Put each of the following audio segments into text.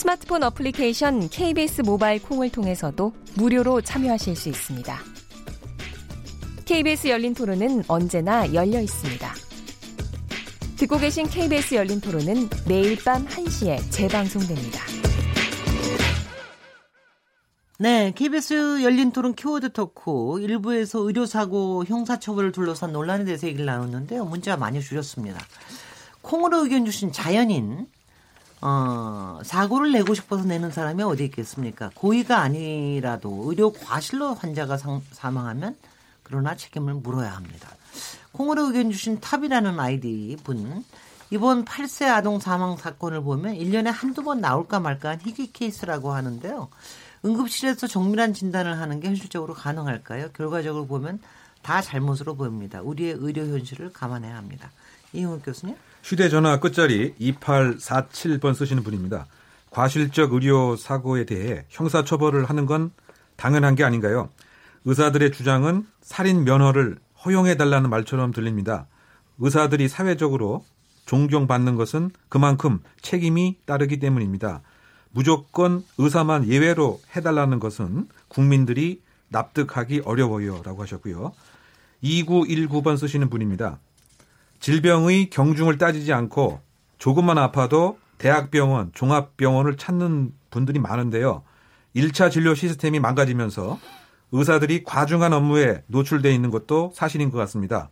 스마트폰 어플리케이션 KBS 모바일 콩을 통해서도 무료로 참여하실 수 있습니다. KBS 열린 토론은 언제나 열려 있습니다. 듣고 계신 KBS 열린 토론은 매일 밤 1시에 재방송됩니다. 네, KBS 열린 토론 키워드 토크 일부에서 의료사고 형사처벌을 둘러싼 논란에 대해서 얘기를 나눴는데요. 문자 많이 주셨습니다. 콩으로 의견 주신 자연인 어, 사고를 내고 싶어서 내는 사람이 어디 있겠습니까? 고의가 아니라도 의료 과실로 환자가 상, 사망하면 그러나 책임을 물어야 합니다. 콩으로 의견 주신 탑이라는 아이디 분 이번 8세 아동 사망 사건을 보면 1년에 한두 번 나올까 말까한 희귀 케이스라고 하는데요. 응급실에서 정밀한 진단을 하는 게 현실적으로 가능할까요? 결과적으로 보면 다 잘못으로 보입니다. 우리의 의료 현실을 감안해야 합니다. 이용욱 교수님? 휴대전화 끝자리 2847번 쓰시는 분입니다. 과실적 의료 사고에 대해 형사처벌을 하는 건 당연한 게 아닌가요? 의사들의 주장은 살인 면허를 허용해달라는 말처럼 들립니다. 의사들이 사회적으로 존경받는 것은 그만큼 책임이 따르기 때문입니다. 무조건 의사만 예외로 해달라는 것은 국민들이 납득하기 어려워요. 라고 하셨고요. 2919번 쓰시는 분입니다. 질병의 경중을 따지지 않고 조금만 아파도 대학병원, 종합병원을 찾는 분들이 많은데요. 1차 진료 시스템이 망가지면서 의사들이 과중한 업무에 노출되어 있는 것도 사실인 것 같습니다.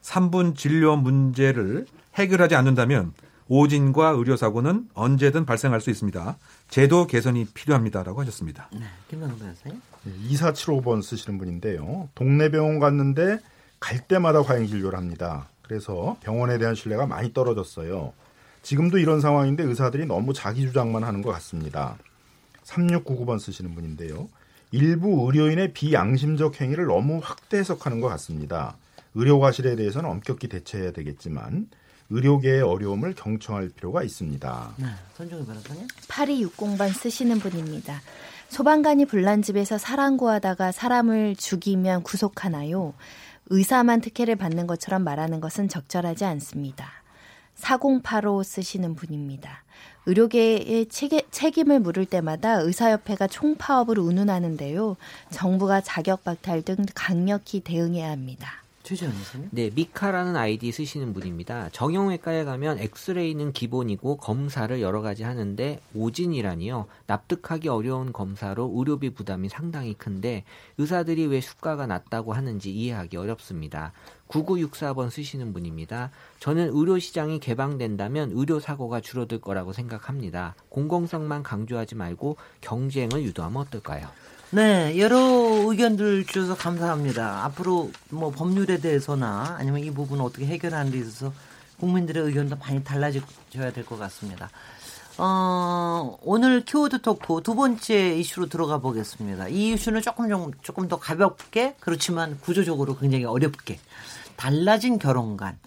3분 진료 문제를 해결하지 않는다면 오진과 의료사고는 언제든 발생할 수 있습니다. 제도 개선이 필요합니다라고 하셨습니다. 네, 김명도 선생님. 2475번 쓰시는 분인데요. 동네 병원 갔는데 갈 때마다 과잉 진료를 합니다. 그래서 병원에 대한 신뢰가 많이 떨어졌어요. 지금도 이런 상황인데 의사들이 너무 자기 주장만 하는 것 같습니다. 3699번 쓰시는 분인데요. 일부 의료인의 비양심적 행위를 너무 확대 해석하는 것 같습니다. 의료 과실에 대해서는 엄격히 대처해야 되겠지만 의료계의 어려움을 경청할 필요가 있습니다. 네, 손정희 변호사님. 8260번 쓰시는 분입니다. 소방관이 불난 집에서 사람 구하다가 사람을 죽이면 구속하나요? 의사만 특혜를 받는 것처럼 말하는 것은 적절하지 않습니다. 4085 쓰시는 분입니다. 의료계의 책임을 물을 때마다 의사협회가 총파업을 운운하는데요. 정부가 자격 박탈 등 강력히 대응해야 합니다. 최재현 선생님? 네, 미카라는 아이디 쓰시는 분입니다. 정형외과에 가면 엑스레이는 기본이고 검사를 여러 가지 하는데 오진이라니요. 납득하기 어려운 검사로 의료비 부담이 상당히 큰데 의사들이 왜 수가가 낮다고 하는지 이해하기 어렵습니다. 9964번 쓰시는 분입니다. 저는 의료 시장이 개방된다면 의료 사고가 줄어들 거라고 생각합니다. 공공성만 강조하지 말고 경쟁을 유도하면 어떨까요? 네, 여러 의견들 주셔서 감사합니다. 앞으로 뭐 법률에 대해서나 아니면 이 부분을 어떻게 해결하는 데 있어서 국민들의 의견도 많이 달라져야 될 것 같습니다. 어, 오늘 키워드 토크 두 번째 이슈로 들어가 보겠습니다. 이 이슈는 조금 좀, 조금 더 가볍게 그렇지만 구조적으로 굉장히 어렵게 달라진 결혼관.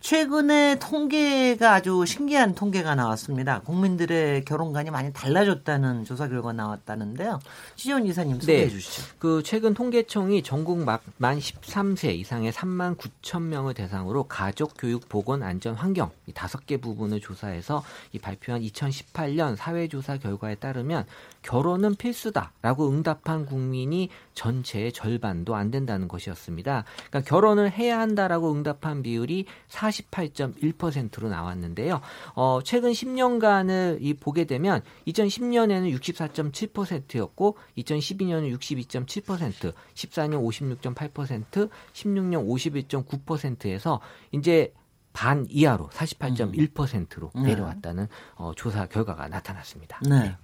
최근에 통계가 아주 신기한 통계가 나왔습니다. 국민들의 결혼관이 많이 달라졌다는 조사 결과 나왔다는데요. 시전 이사님 소개해 네. 주시죠. 그 최근 통계청이 전국 만 13세 이상의 3만 9천 명을 대상으로 가족, 교육, 보건, 안전, 환경 이 다섯 개 부분을 조사해서 이 발표한 2018년 사회조사 결과에 따르면 결혼은 필수다라고 응답한 국민이 전체의 절반도 안 된다는 것이었습니다. 그러니까 결혼을 해야 한다라고 응답한 비율이 48.1%로 나왔는데요. 어, 최근 10년간을 이 보게 되면 2010년에는 64.7%였고 2012년은 62.7%, 14년 56.8%, 16년 51.9%에서 이제 반 이하로 48.1%로 음. 내려왔다는 어, 조사 결과가 나타났습니다. 네. 네.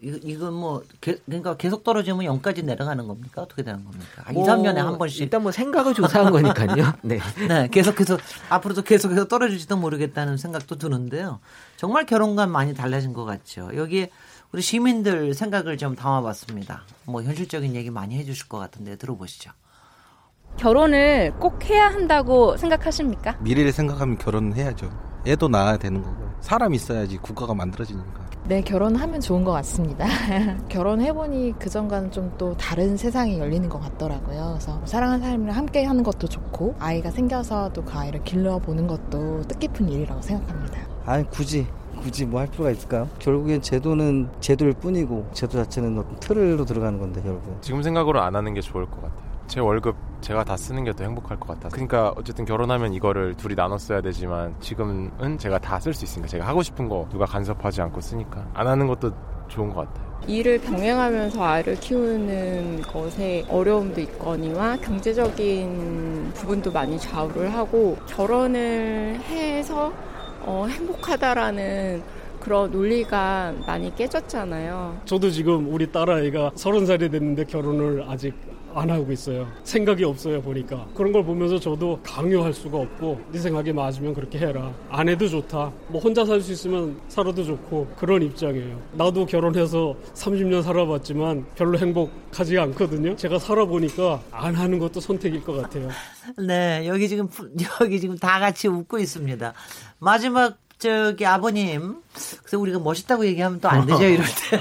이건 뭐 게, 그러니까 계속 떨어지면 0까지 내려가는 겁니까? 어떻게 되는 겁니까? 아, 2, 뭐 3년에 한 번씩 일단 뭐 생각을 조사한 거니까요. 네. 네, 계속해서 앞으로도 계속해서 떨어질지도 모르겠다는 생각도 드는데요. 정말 결혼과 많이 달라진 것 같죠. 여기에 우리 시민들 생각을 좀 담아봤습니다. 뭐 현실적인 얘기 많이 해주실 것 같은데 들어보시죠. 결혼을 꼭 해야 한다고 생각하십니까? 미래를 생각하면 결혼은 해야죠. 애도 낳아야 되는 거고 사람 있어야지 국가가 만들어지니까. 네, 결혼하면 좋은 것 같습니다. 결혼해보니 그전과는 좀 또 다른 세상이 열리는 것 같더라고요. 그래서 사랑하는 사람이랑 함께 하는 것도 좋고, 아이가 생겨서 또 그 아이를 길러보는 것도 뜻깊은 일이라고 생각합니다. 아니, 굳이. 굳이 뭐 할 필요가 있을까요? 결국엔 제도는 제도일 뿐이고 제도 자체는 어떤 틀로 들어가는 건데 결국 지금 생각으로 안 하는 게 좋을 것 같아요. 제 월급 제가 다 쓰는 게 더 행복할 것 같아서. 그러니까 어쨌든 결혼하면 이거를 둘이 나눠 써야 되지만 지금은 제가 다 쓸 수 있으니까 제가 하고 싶은 거 누가 간섭하지 않고 쓰니까 안 하는 것도 좋은 것 같아요. 일을 병행하면서 아이를 키우는 것에 어려움도 있거니와 경제적인 부분도 많이 좌우를 하고 결혼을 해서 어, 행복하다라는 그런 논리가 많이 깨졌잖아요. 저도 지금 우리 딸아이가 서른 살이 됐는데 결혼을 아직 안 하고 있어요. 생각이 없어요, 보니까. 그런 걸 보면서 저도 강요할 수가 없고, 네 생각에 맞으면 그렇게 해라. 안 해도 좋다. 뭐 혼자 살 수 있으면 살아도 좋고, 그런 입장이에요. 나도 결혼해서 30년 살아봤지만 별로 행복하지 않거든요. 제가 살아보니까 안 하는 것도 선택일 것 같아요. 네, 여기 지금, 여기 지금 다 같이 웃고 있습니다. 마지막 저기 아버님, 그래서 우리가 멋있다고 얘기하면 또 안 되죠 이럴 때.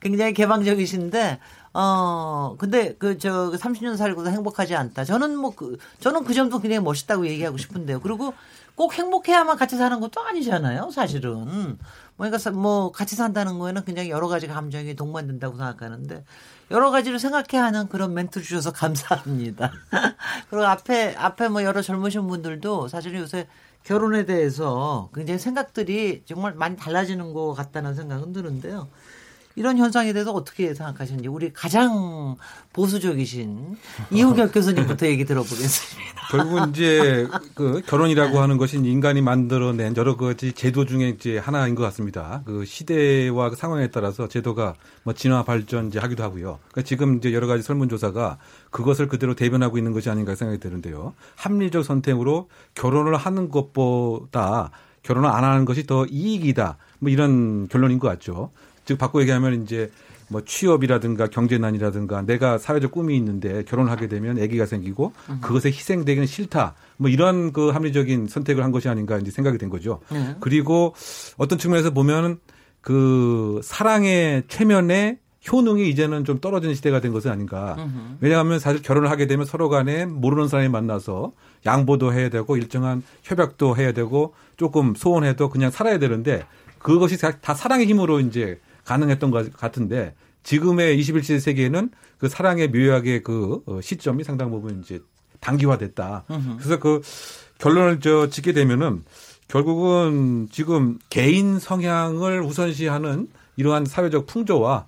굉장히 개방적이신데, 어, 근데 그, 저, 30년 살고도 행복하지 않다. 저는 뭐 그, 저는 그 점도 굉장히 멋있다고 얘기하고 싶은데요. 그리고 꼭 행복해야만 같이 사는 것도 아니잖아요, 사실은. 그러니까 뭐 같이 산다는 거에는 굉장히 여러 가지 감정이 동반된다고 생각하는데 여러 가지를 생각해야 하는 그런 멘트 주셔서 감사합니다. 그리고 앞에 앞에 뭐 여러 젊으신 분들도 사실은 요새 결혼에 대해서 굉장히 생각들이 정말 많이 달라지는 것 같다는 생각은 드는데요. 이런 현상에 대해서 어떻게 생각하시는지 우리 가장 보수적이신 이우결 교수님부터 얘기 들어보겠습니다. 결국은 이제 그 결혼이라고 하는 것이 인간이 만들어낸 여러 가지 제도 중에 이제 하나인 것 같습니다. 그 시대와 그 상황에 따라서 제도가 뭐 진화 발전 이제 하기도 하고요. 그러니까 지금 이제 여러 가지 설문조사가 그것을 그대로 대변하고 있는 것이 아닌가 생각이 드는데요. 합리적 선택으로 결혼을 하는 것보다 결혼을 안 하는 것이 더 이익이다. 뭐 이런 결론인 것 같죠. 즉 바꿔 얘기하면 이제 뭐 취업이라든가 경제난이라든가 내가 사회적 꿈이 있는데 결혼을 하게 되면 아기가 생기고 그것에 희생되기는 싫다. 뭐 이런 그 합리적인 선택을 한 것이 아닌가 이제 생각이 된 거죠. 네. 그리고 어떤 측면에서 보면 그 사랑의 최면에 효능이 이제는 좀 떨어지는 시대가 된 것은 아닌가. 왜냐하면 사실 결혼을 하게 되면 서로 간에 모르는 사람이 만나서 양보도 해야 되고 일정한 협약도 해야 되고 조금 소원해도 그냥 살아야 되는데 그것이 다 사랑의 힘으로 이제 가능했던 것 같은데 지금의 21세기 세계에는 그 사랑의 묘약의 그 시점이 상당 부분 이제 단기화됐다. 그래서 그 결론을 저 짓게 되면은 결국은 지금 개인 성향을 우선시하는 이러한 사회적 풍조와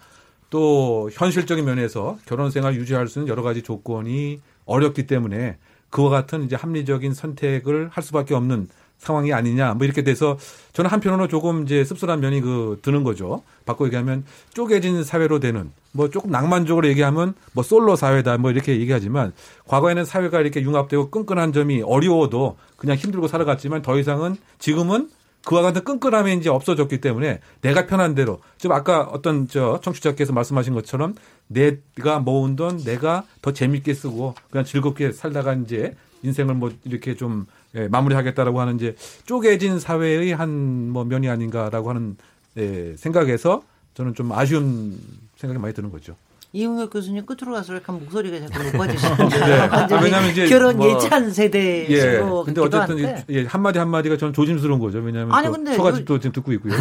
또 현실적인 면에서 결혼 생활 유지할 수 있는 여러 가지 조건이 어렵기 때문에 그와 같은 이제 합리적인 선택을 할 수밖에 없는 상황이 아니냐 뭐 이렇게 돼서 저는 한편으로 조금 이제 씁쓸한 면이 그 드는 거죠. 바꿔 얘기하면 쪼개진 사회로 되는 뭐 조금 낭만적으로 얘기하면 뭐 솔로 사회다 뭐 이렇게 얘기하지만 과거에는 사회가 이렇게 융합되고 끈끈한 점이 어려워도 그냥 힘들고 살아갔지만 더 이상은 지금은 그와 같은 끈끈함이 이제 없어졌기 때문에 내가 편한 대로 지금 아까 어떤 저 청취자께서 말씀하신 것처럼 내가 모은 돈 내가 더 재밌게 쓰고 그냥 즐겁게 살다가 이제 인생을 뭐 이렇게 좀 예, 마무리하겠다라고 하는 이제 쪼개진 사회의 한 뭐 면이 아닌가라고 하는 예, 생각에서 저는 좀 아쉬운 생각이 많이 드는 거죠. 이웅혁 교수님 끝으로 가서 약간 목소리가 자꾸 높아지시는데 네. 아, 왜냐면 이제 결혼 뭐 예찬 세대시고 예. 근데 어쨌든 한데. 예, 한 마디 한 마디가 저는 조심스러운 거죠. 왜냐하면 아니, 또 근데 처가집도 지금 듣고 있고요.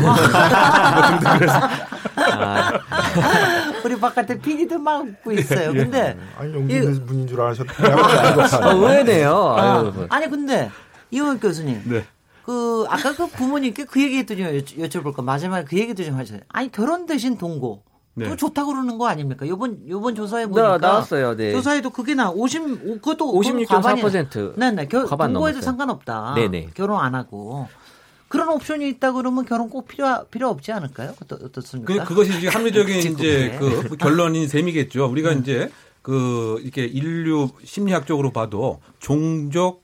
아, 우리 바깥에 PD도 막 웃고 있어요. 예, 예. 근데 아니 있는 분인 줄 아셨더니 아, 의외네요. 아, 아니 근데 이웅혁 교수님 네. 그 아까 그 부모님께 그 얘기도 좀 여쭤, 여쭤볼까 마지막에 그 얘기도 좀 하셔요. 아니 결혼 대신 동거 네. 또 좋다고 그러는 거 아닙니까? 요번 요번 조사에 나, 보니까 나 왔어요. 네. 조사에도 그게 나 50, 그것도 56.4%. 네네. 결, 과반 동거해도. 상관없다. 네네. 결혼 안 하고. 그런 옵션이 있다 그러면 결혼 꼭 필요 필요 없지 않을까요? 어떻, 어떻습니까? 그, 그것이 이제 합리적인 지금 이제. 그 결론인 셈이겠죠. 우리가 이제 그 이렇게 인류 심리학적으로 봐도 종족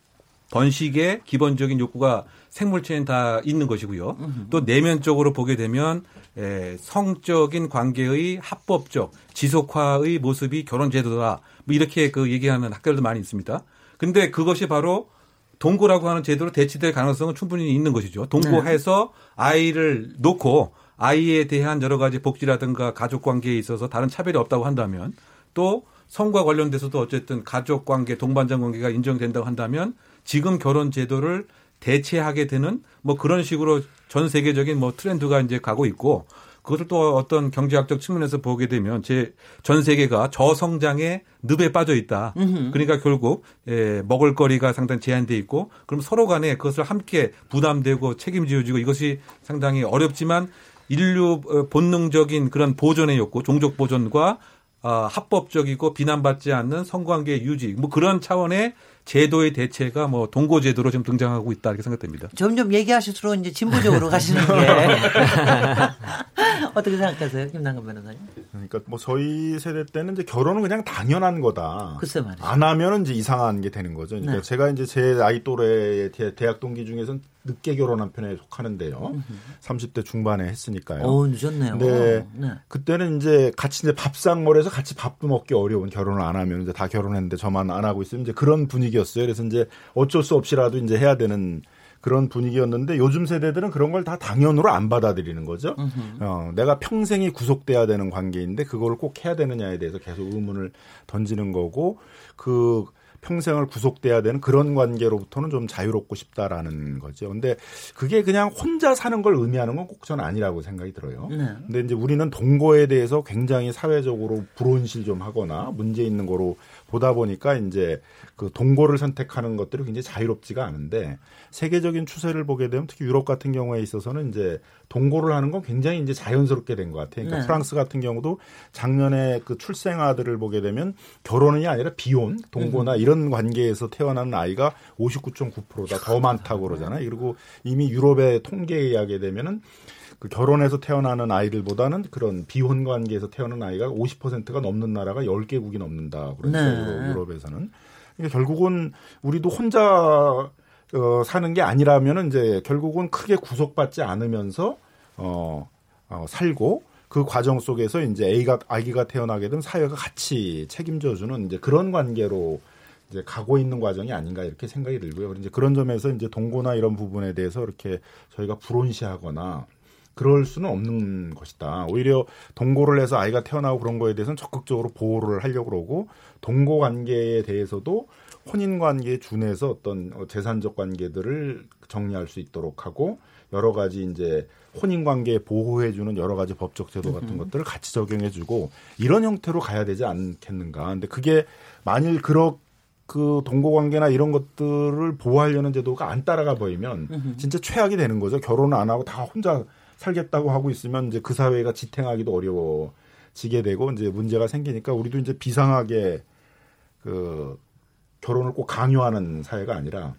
번식의 기본적인 욕구가 생물체엔 다 있는 것이고요. 또 내면적으로 보게 되면 에, 성적인 관계의 합법적 지속화의 모습이 결혼 제도다. 뭐 이렇게 그 얘기하는 학교들도 많이 있습니다. 근데 그것이 바로 동거라고 하는 제도로 대치될 가능성은 충분히 있는 것이죠. 동거해서 아이를 놓고 아이에 대한 여러 가지 복지라든가 가족 관계에 있어서 다른 차별이 없다고 한다면 또 성과 관련돼서도 어쨌든 가족 관계, 동반자 관계가 인정된다고 한다면 지금 결혼 제도를 대체하게 되는 뭐 그런 식으로 전 세계적인 뭐 트렌드가 이제 가고 있고 그것을 또 어떤 경제학적 측면에서 보게 되면 제 전 세계가 저성장의 늪에 빠져 있다. 그러니까 결국 예, 먹을거리가 상당히 제한돼 있고 그럼 서로 간에 그것을 함께 부담되고 책임지어지고 이것이 상당히 어렵지만 인류 어, 본능적인 그런 보존의 욕구, 종족 보존과 아, 합법적이고 비난받지 않는 성관계 유지 뭐 그런 차원의 제도의 대체가 뭐 동거 제도로 지금 등장하고 있다 이렇게 생각됩니다. 점점 얘기하실수록 이제 진보적으로 가시는 게 어떻게 생각하세요, 김남근 변호사님? 그러니까 뭐 저희 세대 때는 이제 결혼은 그냥 당연한 거다. 글쎄 말이죠. 안 하면은 이제 이상한 게 되는 거죠. 그러니까 네. 제가 이제 제 아이 또래의 대- 대학 동기 중에서는 늦게 결혼한 편에 속하는데요. 30대 중반에 했으니까요. 어 늦었네요. 네. 네. 그때는 이제 같이 이제 밥상머리에서 같이 밥도 먹기 어려운 결혼을 안 하면 이제 다 결혼했는데 저만 안 하고 있으면 이제 그런 분위기였어요. 그래서 이제 어쩔 수 없이라도 이제 해야 되는 그런 분위기였는데 요즘 세대들은 그런 걸 다 당연으로 안 받아들이는 거죠. 어, 내가 평생이 구속돼야 되는 관계인데 그걸 꼭 해야 되느냐에 대해서 계속 의문을 던지는 거고 그 평생을 구속돼야 되는 그런 관계로부터는 좀 자유롭고 싶다라는 거죠. 근데 그게 그냥 혼자 사는 걸 의미하는 건 꼭 저는 아니라고 생각이 들어요. 네. 근데 이제 우리는 동거에 대해서 굉장히 사회적으로 불온실 좀 하거나 문제 있는 거로 보다 보니까 이제 그 동거를 선택하는 것들이 굉장히 자유롭지가 않은데 세계적인 추세를 보게 되면 특히 유럽 같은 경우에 있어서는 이제 동거를 하는 건 굉장히 이제 자연스럽게 된 것 같아요. 그러니까 네. 프랑스 같은 경우도 작년에 그 출생아들을 보게 되면 결혼이 아니라 비혼, 동거나 음. 이런 관계에서 태어난 아이가 59.9%다 더 많다고 그러잖아요. 그리고 이미 유럽의 통계에 의하게 되면은 그 결혼해서 태어나는 아이들보다는 그런 비혼 관계에서 태어난 아이가 50%가 넘는 나라가 10개국이 넘는다. 그렇죠. 네. 유럽, 유럽에서는. 그러니까 결국은 우리도 혼자 어, 사는 게 아니라면은 이제 결국은 크게 구속받지 않으면서 어, 어 살고 그 과정 속에서 이제 아이가 아기가 태어나게 되면 사회가 같이 책임져주는 이제 그런 관계로 이제 가고 있는 과정이 아닌가 이렇게 생각이 들고요. 그래서 이제 그런 점에서 이제 동거나 이런 부분에 대해서 이렇게 저희가 불온시하거나 그럴 수는 없는 것이다. 오히려 동거를 해서 아이가 태어나고 그런 거에 대해서는 적극적으로 보호를 하려고 그러고 동거 관계에 대해서도 혼인 관계에 준해서 어떤 어, 재산적 관계들을 정리할 수 있도록 하고 여러 가지 이제 혼인 관계에 보호해 주는 여러 가지 법적 제도 같은 것들을 같이 적용해 주고 이런 형태로 가야 되지 않겠는가. 근데 그게 만일 그렇 그 동거 관계나 이런 것들을 보호하려는 제도가 안 따라가 보이면 진짜 최악이 되는 거죠. 결혼을 안 하고 다 혼자 살겠다고 하고 있으면 이제 그 사회가 지탱하기도 어려워지게 되고 이제 문제가 생기니까 우리도 이제 비상하게 그 결혼을 꼭 강요하는 사회가 아니라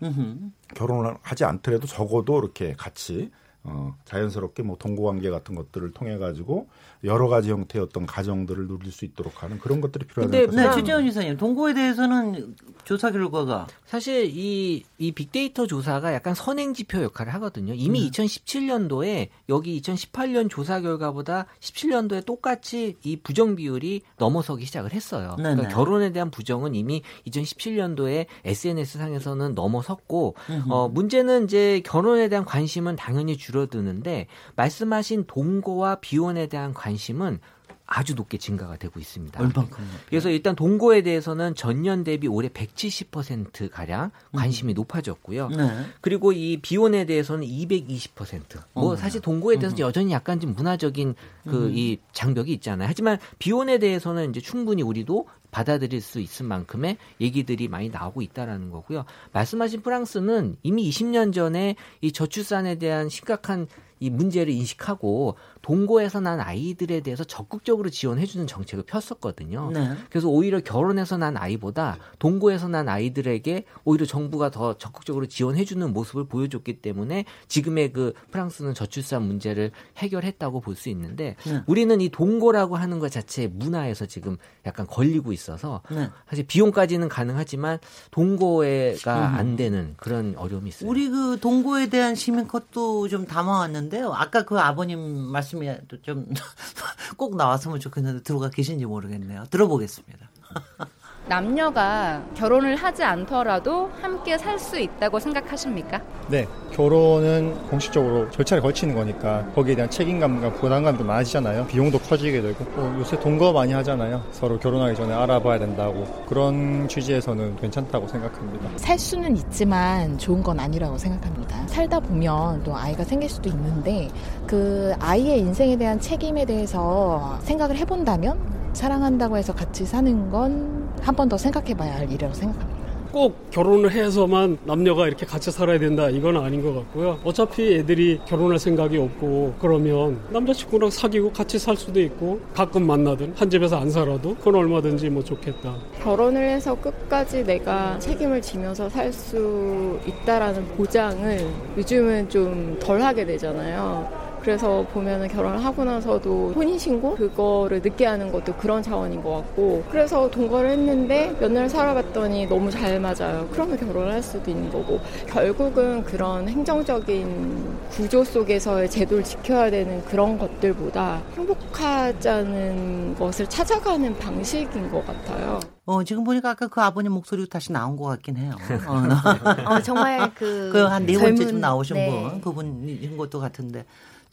결혼을 하지 않더라도 적어도 이렇게 같이 어, 자연스럽게 뭐 동거 관계 같은 것들을 통해 가지고 여러 가지 형태의 어떤 가정들을 누릴 수 있도록 하는 그런 것들이 필요하다는 근데 네, 최재원 이사님 동거에 대해서는 조사 결과가 사실 이, 이 빅데이터 조사가 약간 선행 지표 역할을 하거든요. 이미 네. 2017년도에 여기 2018년 조사 결과보다 17년도에 똑같이 이 부정 비율이 넘어서기 시작을 했어요. 네네. 그러니까 결혼에 대한 부정은 이미 2017년도에 SNS 상에서는 넘어섰고 음흠. 어, 문제는 이제 결혼에 대한 관심은 당연히 줄 어드는데 말씀하신 동거와 비혼에 대한 관심은 아주 높게 증가가 되고 있습니다. 얼만큼? 그래서 일단 동거에 대해서는 전년 대비 올해 170% 가량 관심이 높아졌고요. 네. 그리고 이 비혼에 대해서는 220%. 뭐 어. 사실 동거에 대해서 는 여전히 약간 좀 문화적인 그 음. 이 장벽이 있잖아요. 하지만 비혼에 대해서는 이제 충분히 우리도 받아들일 수 있을 만큼의 얘기들이 많이 나오고 있다라는 거고요. 말씀하신 프랑스는 이미 20년 전에 이 저출산에 대한 심각한 이 문제를 인식하고 동거에서 난 아이들에 대해서 적극적으로 지원해주는 정책을 폈었거든요. 네. 그래서 오히려 결혼해서 난 아이보다 동거에서 난 아이들에게 오히려 정부가 더 적극적으로 지원해주는 모습을 보여줬기 때문에 지금의 그 프랑스는 저출산 문제를 해결했다고 볼 수 있는데 네. 우리는 이 동거라고 하는 것 자체의 문화에서 지금 약간 걸리고 있어서 네. 사실 비용까지는 가능하지만 동거가 음. 안 되는 그런 어려움이 있어요. 우리 그 동고에 대한 시민컷도 좀 담아왔는데 요. 아까 그 아버님 말씀이 좀 꼭 나왔으면 좋겠는데 들어가 계신지 모르겠네요. 들어보겠습니다. 남녀가 결혼을 하지 않더라도 함께 살 수 있다고 생각하십니까? 네, 결혼은 공식적으로 절차를 거치는 거니까 거기에 대한 책임감과 부담감도 많아지잖아요. 비용도 커지게 되고 또 요새 동거 많이 하잖아요. 서로 결혼하기 전에 알아봐야 된다고 그런 취지에서는 괜찮다고 생각합니다. 살 수는 있지만 좋은 건 아니라고 생각합니다. 살다 보면 또 아이가 생길 수도 있는데 그 아이의 인생에 대한 책임에 대해서 생각을 해본다면 사랑한다고 해서 같이 사는 건 한 번 더 생각해 봐야 할 일이라고 생각합니다. 꼭 결혼을 해서만 남녀가 이렇게 같이 살아야 된다 이건 아닌 것 같고요. 어차피 애들이 결혼할 생각이 없고 그러면 남자친구랑 사귀고 같이 살 수도 있고 가끔 만나든 한 집에서 안 살아도 그건 얼마든지 뭐 좋겠다. 결혼을 해서 끝까지 내가 책임을 지면서 살 수 있다라는 보장을 요즘은 좀 덜 하게 되잖아요. 그래서 보면은 결혼을 하고 나서도 혼인신고 그거를 늦게 하는 것도 그런 차원인 것 같고 그래서 동거를 했는데 몇 년 살아봤더니 너무 잘 맞아요. 그러면 결혼을 할 수도 있는 거고 결국은 그런 행정적인 구조 속에서의 제도를 지켜야 되는 그런 것들보다 행복하자는 것을 찾아가는 방식인 것 같아요. 어, 지금 보니까 아까 그 아버님 목소리가 다시 나온 것 같긴 해요. 어, 어, 정말 그 한네 번째쯤 젊은- 나오신 네. 분, 그분인 것도 같은데.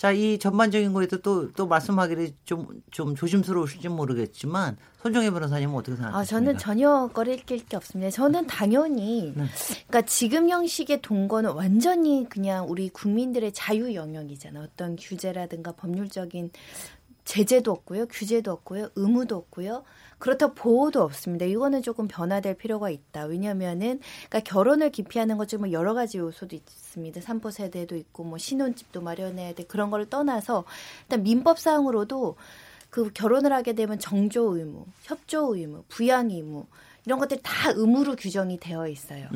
자, 이 전반적인 거에도 또, 또 말씀하기를 좀, 좀 조심스러우실지 모르겠지만, 손정혜 변호사님은 어떻게 생각하십니까? 아, 저는 전혀 거릴 게 없습니다. 저는 당연히, 네. 그러니까 지금 형식의 동거는 완전히 그냥 우리 국민들의 자유 영역이잖아요. 어떤 규제라든가 법률적인 제재도 없고요, 규제도 없고요, 의무도 없고요. 그렇다 보호도 없습니다. 이거는 조금 변화될 필요가 있다. 왜냐면은 그러니까 결혼을 기피하는 것 중에 뭐 여러 가지 요소도 있습니다. 삼포 세대도 있고 뭐 신혼집도 마련해야 돼 그런 거를 떠나서 일단 민법상으로도 그 결혼을 하게 되면 정조 의무, 협조 의무, 부양 의무 이런 것들이 다 의무로 규정이 되어 있어요.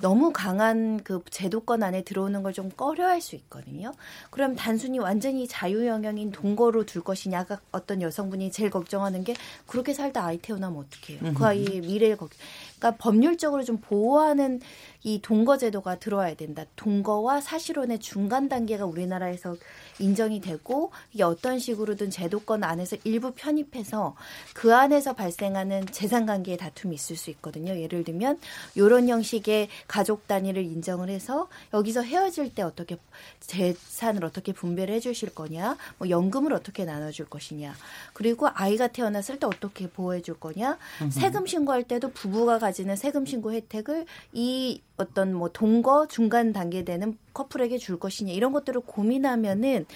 너무 강한 그 제도권 안에 들어오는 걸 좀 꺼려할 수 있거든요. 그럼 단순히 완전히 자유 영역인 동거로 둘 것이냐가 어떤 여성분이 제일 걱정하는 게 그렇게 살다 아이 태어나면 어떡해요. 그 아이의 미래를 걱정. 그러니까 법률적으로 좀 보호하는 이 동거 제도가 들어와야 된다. 동거와 사실혼의 중간 단계가 우리나라에서 인정이 되고 이게 어떤 식으로든 제도권 안에서 일부 편입해서 그 안에서 발생하는 재산 관계의 다툼이 있을 수 있거든요. 예를 들면 이런 형식의 가족 단위를 인정을 해서 여기서 헤어질 때 어떻게 재산을 어떻게 분배를 해주실 거냐, 뭐 연금을 어떻게 나눠줄 것이냐, 그리고 아이가 태어났을 때 어떻게 보호해줄 거냐. 세금 신고할 때도 부부가 가지는 세금 신고 혜택을 이 어떤 뭐 동거 중간 단계 되는 커플에게 줄 것이냐 이런 것들을 고민하면은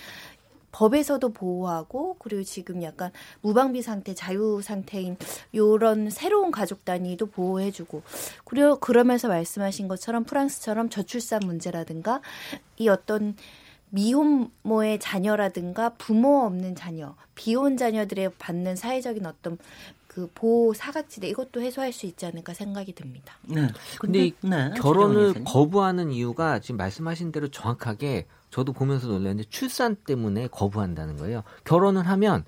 법에서도 보호하고 그리고 지금 약간 무방비 상태, 자유 상태인 요런 새로운 가족 단위도 보호해 주고 그리고 그러면서 말씀하신 것처럼 프랑스처럼 저출산 문제라든가 이 어떤 미혼모의 자녀라든가 부모 없는 자녀, 비혼 자녀들의 받는 사회적인 어떤 그 보호 사각지대 이것도 해소할 수 있지 않을까 생각이 듭니다. 네. 근데 이 네, 결혼을 최경환 거부하는 이유가 지금 말씀하신 대로 정확하게 저도 보면서 놀랐는데 출산 때문에 거부한다는 거예요. 결혼을 하면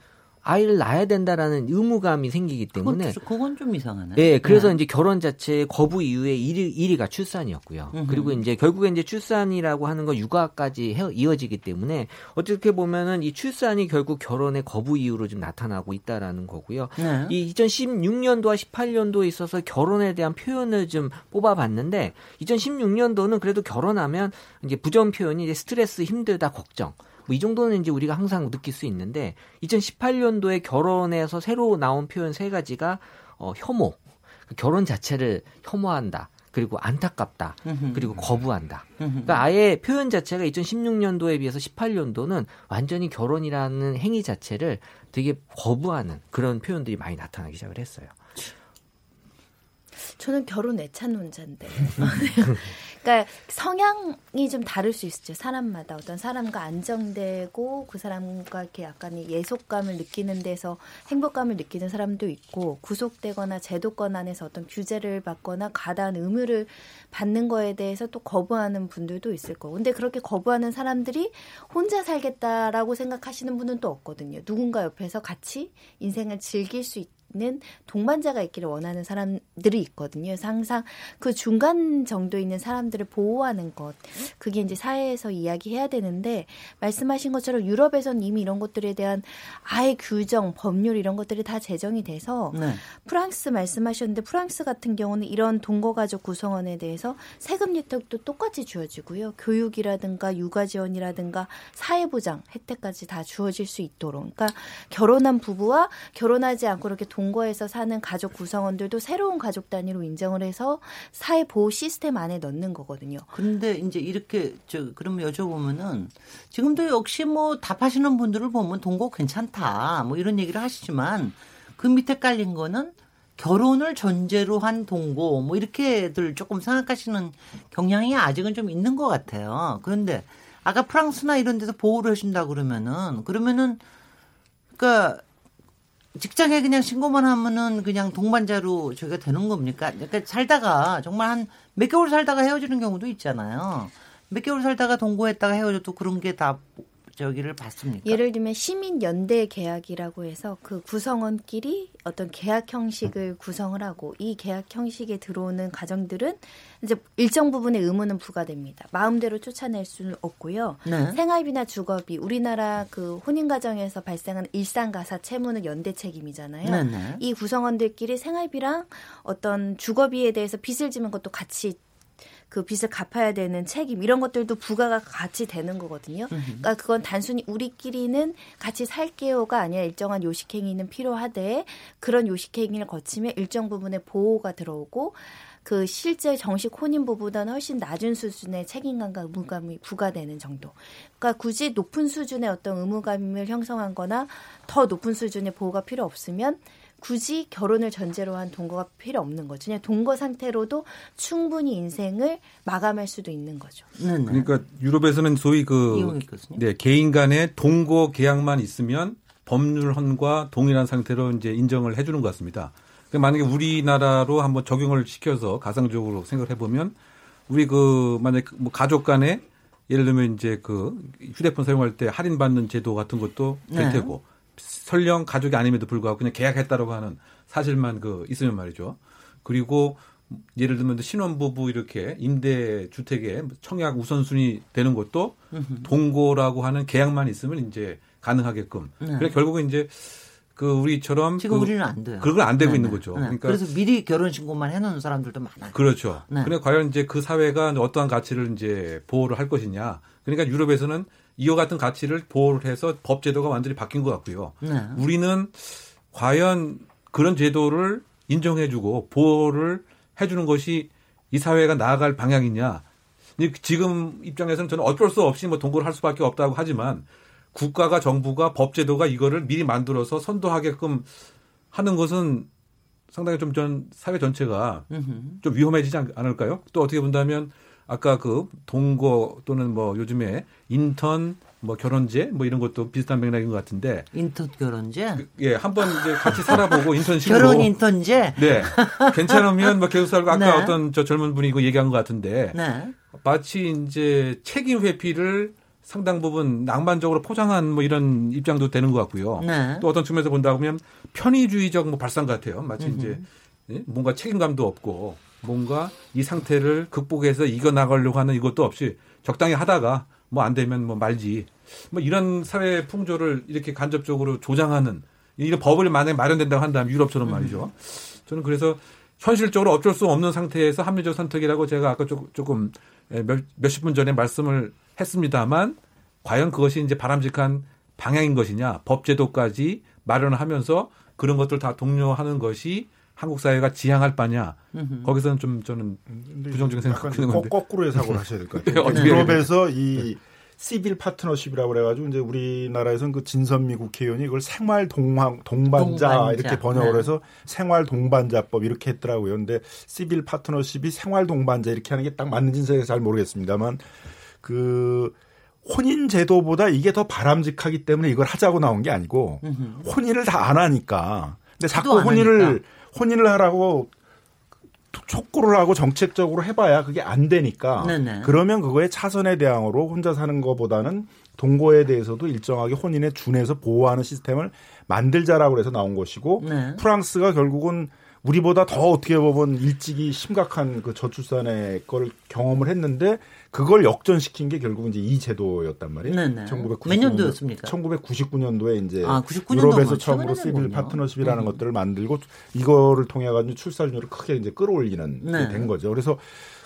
아이를 낳아야 된다라는 의무감이 생기기 때문에 그건, 그건 좀 이상하네. 네, 그래서 이제 결혼 자체 거부 이유의 1위, 1위가 출산이었고요. 음흠. 그리고 이제 결국에 이제 출산이라고 하는 건 육아까지 해- 이어지기 때문에 어떻게 보면은 이 출산이 결국 결혼의 거부 이유로 좀 나타나고 있다라는 거고요. 네. 이 2016년도와 18년도에 있어서 결혼에 대한 표현을 좀 뽑아봤는데 2016년도는 그래도 결혼하면 이제 부정 표현이 이제 스트레스, 힘들다, 걱정. 뭐 이 정도는 이제 우리가 항상 느낄 수 있는데 2018년도에 결혼에서 새로 나온 표현 세 가지가 어, 혐오, 결혼 자체를 혐오한다. 그리고 안타깝다. 그리고 거부한다. 그러니까 아예 표현 자체가 2016년도에 비해서 18년도는 완전히 결혼이라는 행위 자체를 되게 거부하는 그런 표현들이 많이 나타나기 시작을 했어요. 저는 결혼 애찬론자인데. 그러니까 성향이 좀 다를 수 있죠. 사람마다 어떤 사람과 안정되고 그 사람과 이렇게 약간의 예속감을 느끼는 데서 행복감을 느끼는 사람도 있고 구속되거나 제도권 안에서 어떤 규제를 받거나 과다한 의무를 받는 거에 대해서 또 거부하는 분들도 있을 거고. 근데 그렇게 거부하는 사람들이 혼자 살겠다라고 생각하시는 분은 또 없거든요. 누군가 옆에서 같이 인생을 즐길 수 있. 는 동반자가 있기를 원하는 사람들이 있거든요. 항상 그 중간 정도 있는 사람들 을 보호하는 것, 그게 이제 사회에서 이야기해야 되는데 말씀하신 것처럼 유럽에선 이미 이런 것들에 대한 아예 규정, 법률 이런 것들이 다 제정이 돼서 네. 프랑스 말씀하셨는데 프랑스 같은 경우는 이런 동거가족 구성원에 대해서 세금 혜택도 똑같이 주어지고요. 교육이라든가 육아 지원이라든가 사회보장 혜택까지 다 주어질 수 있도록. 그러니까 결혼한 부부와 결혼하지 않고 이렇게 동 동거에서 사는 가족 구성원들도 새로운 가족 단위로 인정을 해서 사회 보호 시스템 안에 넣는 거 거든요. 근데 이제 이렇게 저 그러면 여쭤보면은 지금도 역시 뭐 답하시는 분들을 보면 동거 괜찮다 뭐 이런 얘기를 하시지만 그 밑에 깔린 거는 결혼을 전제로 한 동거 뭐 이렇게들 조금 생각하시는 경향이 아직은 좀 있는 것 같아요. 그런데 아까 프랑스나 이런 데서 보호를 해준다 그러면은 그러면은 그러니까 직장에 그냥 신고만 하면은 그냥 동반자로 저희가 되는 겁니까? 그러니까 살다가 정말 한 몇 개월 살다가 헤어지는 경우도 있잖아요. 몇 개월 살다가 동거했다가 헤어져도 그런 게 다 저기를 받습니까? 예를 들면 시민 연대 계약이라고 해서 그 구성원끼리 어떤 계약 형식을 구성을 하고 이 계약 형식에 들어오는 가정들은 이제 일정 부분의 의무는 부과됩니다. 마음대로 쫓아낼 수는 없고요. 네. 생활비나 주거비, 우리나라 그 혼인 가정에서 발생하는 일상 가사 채무는 연대 책임이잖아요. 네 네. 이 구성원들끼리 생활비랑 어떤 주거비에 대해서 빚을 지는 것도 같이 그 빚을 갚아야 되는 책임 이런 것들도 부과가 같이 되는 거거든요. 그러니까 그건 단순히 우리끼리는 같이 살게요가 아니라 일정한 요식행위는 필요하되 그런 요식행위를 거치면 일정 부분의 보호가 들어오고 그 실제 정식 혼인보보다는 훨씬 낮은 수준의 책임감과 의무감이 부과되는 정도. 그러니까 굳이 높은 수준의 어떤 의무감을 형성한거나 더 높은 수준의 보호가 필요 없으면 굳이 결혼을 전제로 한 동거가 필요 없는 거죠. 그냥 동거 상태로도 충분히 인생을 마감할 수도 있는 거죠. 네, 그러니까 유럽에서는 소위 그. 네, 개인 간의 동거 계약만 있으면 법률헌과 동일한 상태로 이제 인정을 해주는 것 같습니다. 그러니까 만약에 우리나라로 한번 적용을 시켜서 가상적으로 생각을 해보면 우리 그 만약 뭐 가족 간에 예를 들면 이제 그 휴대폰 사용할 때 할인받는 제도 같은 것도 될 네. 테고 설령 가족이 아님에도 불구하고 그냥 계약했다라고 하는 사실만 그 있으면 말이죠. 그리고 예를 들면 신혼부부 이렇게 임대 주택에 청약 우선순위 되는 것도 동거라고 하는 계약만 있으면 이제 가능하게끔. 네. 그래 결국은 이제 그 우리처럼 지금 그 우리는 안 돼요. 그건 안 되고 네, 있는 네. 거죠. 네. 그러니까 그래서 미리 결혼 신고만 해놓은 사람들도 많아요. 그렇죠. 네. 그래 과연 이제 그 사회가 어떠한 가치를 이제 보호를 할 것이냐. 그러니까 유럽에서는 이와 같은 가치를 보호를 해서 법 제도가 완전히 바뀐 것 같고요. 네. 우리는 과연 그런 제도를 인정해주고 보호를 해주는 것이 이 사회가 나아갈 방향이냐. 이- 지금 입장에서는 저는 어쩔 수 없이 뭐 동거를 할 수밖에 없다고 하지만 국가가 정부가 법 제도가 이거를 미리 만들어서 선도하게끔 하는 것은 상당히 좀 전 사회 전체가. 좀 위험해지지 않- 않을까요? 또 어떻게 본다면 아까 그 동거 또는 뭐 요즘에 인턴 뭐 결혼제 뭐 이런 것도 비슷한 맥락인 것 같은데 인턴 결혼제? 예, 한 번 이제 같이 살아보고 인턴식으로 결혼 인턴제? 네. 괜찮으면 뭐 계속 살고 아까 네. 어떤 저 젊은 분이 이거 얘기한 것 같은데 네. 마치 이제 책임 회피를 상당 부분 낭만적으로 포장한 뭐 이런 입장도 되는 것 같고요. 네. 또 어떤 측면에서 본다 보면 편의주의적 뭐 발상 같아요. 마치 음흠. 이제 예? 뭔가 책임감도 없고 뭔가 이 상태를 극복해서 이겨 나가려고 하는 이것도 없이 적당히 하다가 뭐 안 되면 뭐 말지 뭐 이런 사회 풍조를 이렇게 간접적으로 조장하는 이런 법을 만약에 마련된다고 한다면 유럽처럼 말이죠. 저는 그래서 현실적으로 어쩔 수 없는 상태에서 합리적 선택이라고 제가 아까 조금, 예, 몇, 몇십 분 전에 말씀을 했습니다만 과연 그것이 이제 바람직한 방향인 것이냐 법제도까지 마련을 하면서 그런 것들 다 독려하는 것이 한국 사회가 지향할 바냐 음흠. 거기서는 좀 저는 부정적인 생각이 약간 드는 건데 거- 거꾸로의 사고를 하셔야 될 것 같아요. 네, 유럽에서 이 시빌 파트너십이라고 그래가지고 이제 우리나라에서는 그 진선미 국회의원이 이걸 생활 동방 동반자, 동반자. 이렇게 번역을 네. 해서 생활 동반자법 이렇게 했더라고요. 근데 시빌 파트너십이 생활 동반자 이렇게 하는 게 딱 맞는지 는 잘 모르겠습니다만 그 혼인 제도보다 이게 더 바람직하기 때문에 이걸 하자고 나온 게 아니고 혼인을 다 안 하니까. 근데 자꾸 혼인을 하니까. 혼인을 하라고 촉구를 하고 정책적으로 해봐야 그게 안 되니까 네네. 그러면 그거에 차선의 대항으로 혼자 사는 것보다는 동거에 대해서도 일정하게 혼인에 준해서 보호하는 시스템을 만들자라고 해서 나온 것이고 네. 프랑스가 결국은 우리보다 더 어떻게 보면 일찍이 심각한 그 저출산의 걸 경험을 했는데 그걸 역전시킨 게 결국은 이제 이 제도였단 말이에요. 네네. 1999몇 년도였습니까? 1999년도에 이제 아, 유럽에서 처음으로 시빌 파트너십이라는 음. 것들을 만들고 이거를 통해 가지고 출산율을 크게 이제 끌어올리는 네. 된 거죠. 그래서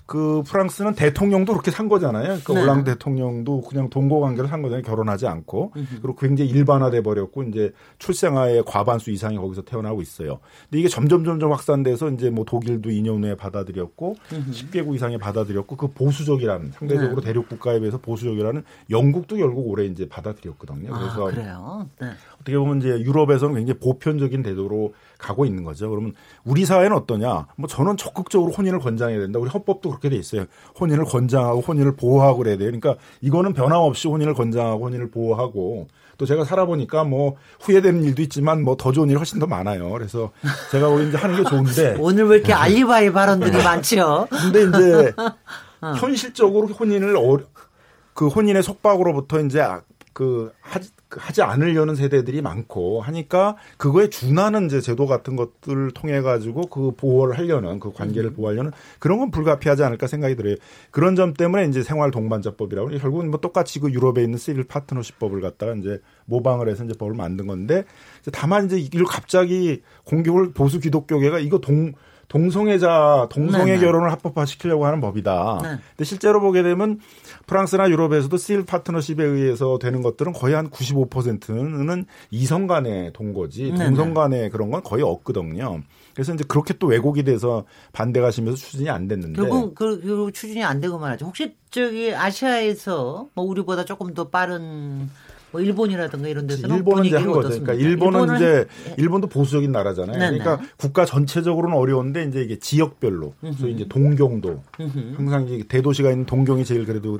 그 프랑스는 대통령도 그렇게 산 거잖아요. 그 네. 올랑 대통령도 그냥 동거 관계를 산 거잖아요. 결혼하지 않고. 그리고 굉장히 일반화돼 버렸고 이제 출생아의 과반수 이상이 거기서 태어나고 있어요. 근데 이게 점점 점점 확산돼서 이제 뭐 독일도 2년 후에 받아들였고 음흠. 10개국 이상이 받아들였고 그 보수적이라는 상대적으로 네. 대륙 국가에 비해서 보수적이라는 영국도 결국 올해 이제 받아들였거든요. 그래서 아, 그래요. 네. 어떻게 보면 이제 유럽에서는 굉장히 보편적인 대도로 가고 있는 거죠. 그러면 우리 사회는 어떠냐? 뭐 저는 적극적으로 혼인을 권장해야 된다. 우리 헌법도 그렇게 돼 있어요. 혼인을 권장하고 혼인을 보호하고 그래야 돼요. 그러니까 이거는 변함없이 혼인을 권장하고 혼인을 보호하고 또 제가 살아보니까 뭐 후회되는 일도 있지만 뭐 더 좋은 일이 훨씬 더 많아요. 그래서 제가 오늘 이제 하는 게 좋은데 오늘 왜 이렇게 알리바이 발언들이 네. 많죠? 근데 이제 어. 현실적으로 혼인을 어, 그 혼인의 속박으로부터 이제 그 하지, 그 하지 않으려는 세대들이 많고 하니까 그거에 준하는 이제 제도 같은 것들을 통해 가지고 그 보호를 하려는 그 관계를 음. 보호하려는 그런 건 불가피하지 않을까 생각이 들어요. 그런 점 때문에 이제 생활 동반자법이라고 결국은 뭐 똑같이 그 유럽에 있는 시빌 파트너십법을 갖다가 이제 모방을 해서 이제 법을 만든 건데 다만 이제 이걸 갑자기 공격을 보수 기독교계가 이거 동 동성애자 동성애 네네. 결혼을 합법화 시키려고 하는 법이다. 네. 근데 실제로 보게 되면 프랑스나 유럽에서도 실 파트너십에 의해서 되는 것들은 거의 한 95%는 이성 간의 동거지 동성 간의 그런 건 거의 없거든요. 그래서 이제 그렇게 또 왜곡이 돼서 반대가 심해서 추진이 안 됐는데 결국 그, 그 추진이 안 되고 말하죠. 혹시 저기 아시아에서 뭐 우리보다 조금 더 빠른 뭐 일본이라든가 이런 데서는 일본은 이제 한 거죠. 그러니까 일본은, 일본은 이제 예. 일본도 보수적인 나라잖아요. 네네. 그러니까 국가 전체적으로는 어려운데 이제 이게 지역별로, 그래서 이제 동경도 항상 이제 대도시가 있는 동경이 제일 그래도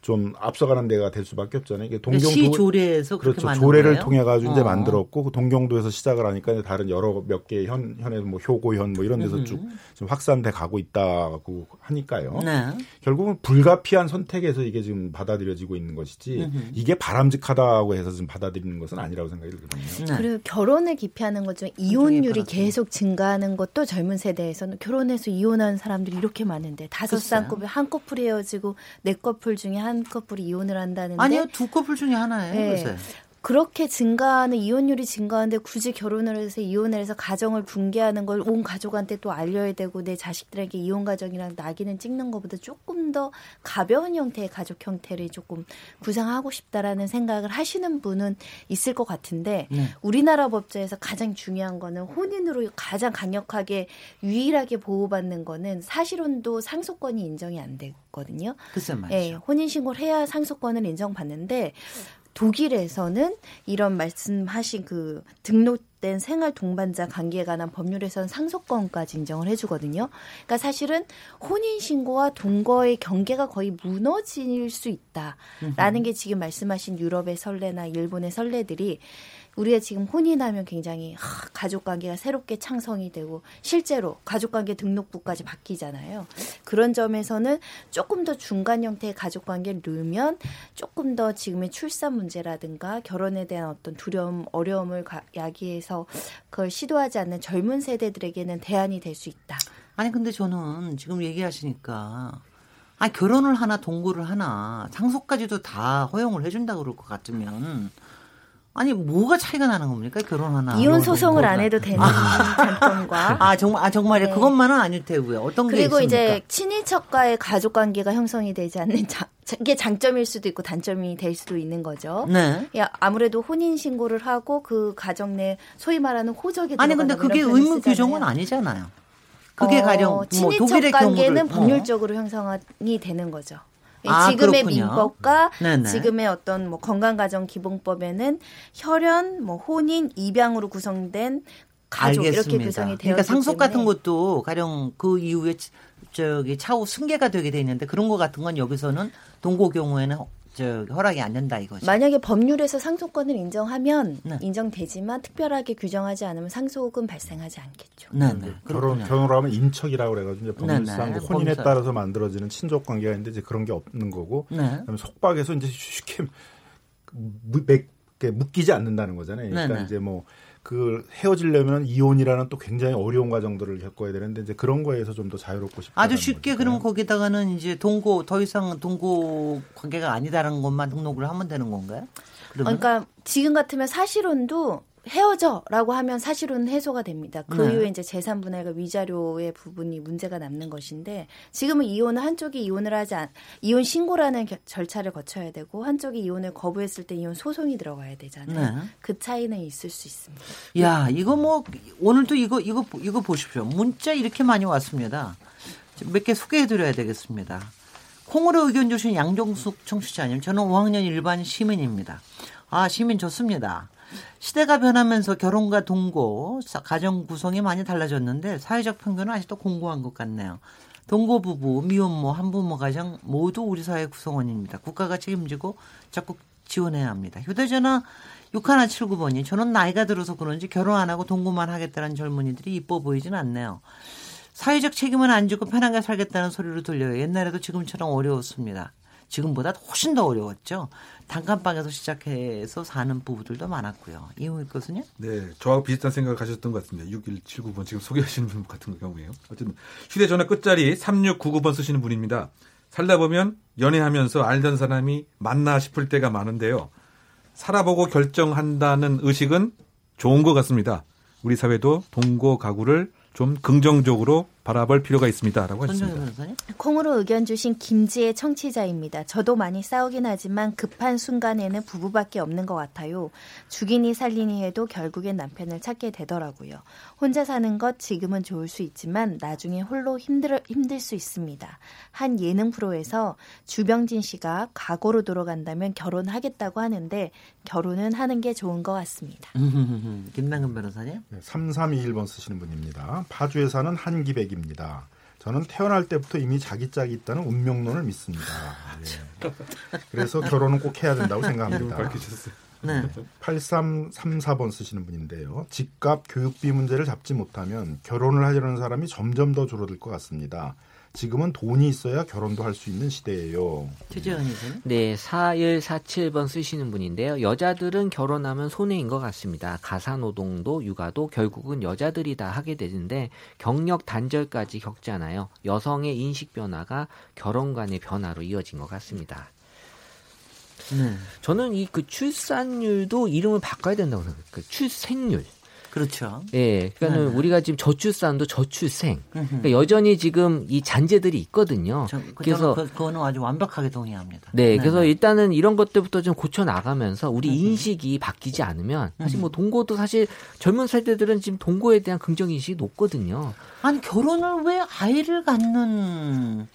좀 앞서가는 데가 될 수밖에 없잖아요. 이게 동경도 시 조례에서 그렇죠. 조례를 통해 가지고 어. 이제 만들었고 그 동경도에서 시작을 하니까 이제 다른 여러 몇 개 현 현에 뭐 효고현 뭐 이런 데서. 쭉 지금 확산돼 가고 있다고 하니까요. 네. 결국은 불가피한 선택에서 이게 지금 받아들여지고 있는 것이지 음흠. 이게 바람직하다고 해서 지금 받아들이는 것은 아니라고 생각이 들거든요. 네. 그리고 결혼을 기피하는 것 중에 이혼율이 계속 증가하는 것도 젊은 세대에서는 결혼해서 이혼하는 사람들이 이렇게 많은데 다섯 쌍꺼풀 한 커플 헤어지고 네 커플 중에 한한 커플이 이혼을 한다는데 아니요 두 커플 중에 하나예요. 네. 요새. 그렇게 증가하는 이혼율이 증가하는데 굳이 결혼을 해서 이혼을 해서 가정을 붕괴하는 걸 온 가족한테 또 알려야 되고 내 자식들에게 이혼 가정이랑 낙인을 찍는 것보다 조금 더 가벼운 형태의 가족 형태를 조금 구상하고 싶다라는 생각을 하시는 분은 있을 것 같은데 네. 우리나라 법제에서 가장 중요한 거는 혼인으로 가장 강력하게 유일하게 보호받는 거는 사실혼도 상속권이 인정이 안 되거든요. 글쎄 말이죠. 예, 혼인 신고를 해야 상속권을 인정받는데 독일에서는 이런 말씀하신 그 등록된 생활 동반자 관계에 관한 법률에서는 상속권까지 인정을 해주거든요. 그러니까 사실은 혼인 신고와 동거의 경계가 거의 무너질 수 있다라는 게 지금 말씀하신 유럽의 선례나 일본의 선례들이 우리가 지금 혼인하면 굉장히 하, 가족 관계가 새롭게 창성이 되고 실제로 가족 관계 등록부까지 바뀌잖아요. 그런 점에서는 조금 더 중간 형태의 가족 관계를 넣으면 조금 더 지금의 출산 문제라든가 결혼에 대한 어떤 두려움, 어려움을 야기해서 그걸 시도하지 않는 젊은 세대들에게는 대안이 될 수 있다. 아니 근데 저는 지금 얘기하시니까 아 결혼을 하나 동거를 하나 상속까지도 다 허용을 해준다 그럴 것 같으면 아니 뭐가 차이가 나는 겁니까 결혼 하나 이혼 소송을 안 해도 되는 아. 장점과 아 정말 아 정말요 네. 그것만은 아닐 테고요 어떤 게 그리고 있습니까? 이제 친인척과의 가족 관계가 형성이 되지 않는 자, 이게 장점일 수도 있고 단점이 될 수도 있는 거죠. 네. 야, 아무래도 혼인 신고를 하고 그 가정 내 소위 말하는 호적에 아니 근데 그게 의무 규정은 아니잖아요. 그게 어, 가령 뭐 친인척 관계는 뭐. 법률적으로 어. 형성이 되는 거죠. 아, 지금의 그렇군요. 민법과 네네. 지금의 어떤 뭐 건강가정기본법에는 혈연, 뭐 혼인, 입양으로 구성된 가족 알겠습니다. 이렇게 구성이 되어 그러니까 상속 같은 것도 가령 그 이후에 치- 저기 차후 승계가 되게 돼 있는데 그런 거 같은 건 여기서는 동고 경우에는 허- 저 허락이 안 된다 이거죠. 만약에 법률에서 상속권을 인정하면 네. 인정되지만 특별하게 규정하지 않으면 상속은 발생하지 않겠죠. 네, 네. 결혼 그렇군요. 결혼을 하면 인척이라고 그래가지고 이제 법률상 네네. 그 혼인에. 따라서 만들어지는 친족 관계가 있는데 이제 그런 게 없는 거고 네. 그다음에 속박에서 이제 쉽게 묶이지 않는다는 거잖아요. 그러니까 네네. 이제 뭐 그 헤어지려면 이혼이라는 또 굉장히 어려운 과정들을 겪어야 되는데 이제 그런 거에서 좀 더 자유롭고 싶다. 아주 쉽게 그럼 거기다가는 이제 동고 더 이상 동고 관계가 아니다라는 것만 등록을 하면 되는 건가요? 그러면? 그러니까 지금 같으면 사실혼도 헤어져라고 하면 사실혼 해소가 됩니다. 그 네. 이후에 이제 재산 분할과 위자료의 부분이 문제가 남는 것인데 지금은 이혼은 한쪽이 이혼을 하지 않 이혼 신고라는 겨- 절차를 거쳐야 되고 한쪽이 이혼을 거부했을 때 이혼 소송이 들어가야 되잖아요. 네. 그 차이는 있을 수 있습니다. 야, 이거 뭐 오늘도 이거 이거 이거 보십시오. 문자 이렇게 많이 왔습니다. 몇 개 소개해 드려야 되겠습니다. 콩으로 의견 주신 양종숙 청취자님, 저는 5학년 일반 시민입니다. 아, 시민 좋습니다. 시대가 변하면서 결혼과 동거, 사- 가정 구성이 많이 달라졌는데 사회적 편견은 아직도 공고한 것 같네요. 동거 부부, 미혼모, 한부모 가정 모두 우리 사회 구성원입니다. 국가가 책임지고 적극 지원해야 합니다. 휴대전화 6179번이 저는 나이가 들어서 그런지 결혼 안 하고 동거만 하겠다는 젊은이들이 이뻐 보이진 않네요. 사회적 책임은 안 지고 편하게 살겠다는 소리로 들려요. 옛날에도 지금처럼 어려웠습니다. 지금보다 훨씬 더 어려웠죠. 단칸방에서 시작해서 사는 부부들도 많았고요. 이유일 것은요? 네, 저하고 비슷한 생각을 가셨던 것 같습니다. 6179번 지금 소개하시는 분 같은 경우에요. 어쨌든 휴대전화 끝자리 3699번 쓰시는 분입니다. 살다 보면 연애하면서 알던 사람이 맞나 싶을 때가 많은데요. 살아보고 결정한다는 의식은 좋은 것 같습니다. 우리 사회도 동거 가구를 좀 긍정적으로 바라볼 필요가 있습니다라고 했습니다. 콩으로 의견 주신 김지혜 청취자입니다. 저도 많이 싸우긴 하지만 급한 순간에는 부부밖에 없는 것 같아요. 죽이니 살리니 해도 결국엔 남편을 찾게 되더라고요. 혼자 사는 것 지금은 좋을 수 있지만 나중에 홀로 힘들, 힘들 수 있습니다. 한 예능 프로에서 주병진 씨가 과거로 돌아간다면 결혼하겠다고 하는데 결혼은 하는 게 좋은 것 같습니다. 김남근 변호사님? 네, 3321번 쓰시는 분입니다. 파주에 사는 한기백 입니다. 저는 태어날 때부터 이미 자기 짝이 있다는 운명론을 믿습니다. 예. 그래서 결혼은 꼭 해야 된다고 생각합니다. 밝히셨어요. 네. 8334번 쓰시는 분인데요. 집값, 교육비 문제를 잡지 못하면 결혼을 하려는 사람이 점점 더 줄어들 것 같습니다. 지금은 돈이 있어야 결혼도 할 수 있는 시대예요. 최재현 의사님? 네, 4147번 쓰시는 분인데요. 여자들은 결혼하면 손해인 것 같습니다. 가사노동도 육아도 결국은 여자들이 다 하게 되는데 경력 단절까지 겪잖아요. 여성의 인식 변화가 결혼관의 변화로 이어진 것 같습니다. 네. 저는 이 그 출산율도 이름을 바꿔야 된다고 생각해요. 그 출생률. 그렇죠. 예, 그러니까는 네. 우리가 지금 저출산도 저출생. 그러니까 여전히 지금 이 잔재들이 있거든요. 저, 그, 그래서 그, 그거는 아주 완벽하게 동의합니다. 네, 그래서 일단은 이런 것들부터 좀 고쳐 나가면서 우리 인식이 바뀌지 않으면 사실 음. 뭐 동거도 사실 젊은 세대들은 지금 동거에 대한 긍정 인식이 높거든요. 아니 결혼을 왜 아이를 갖는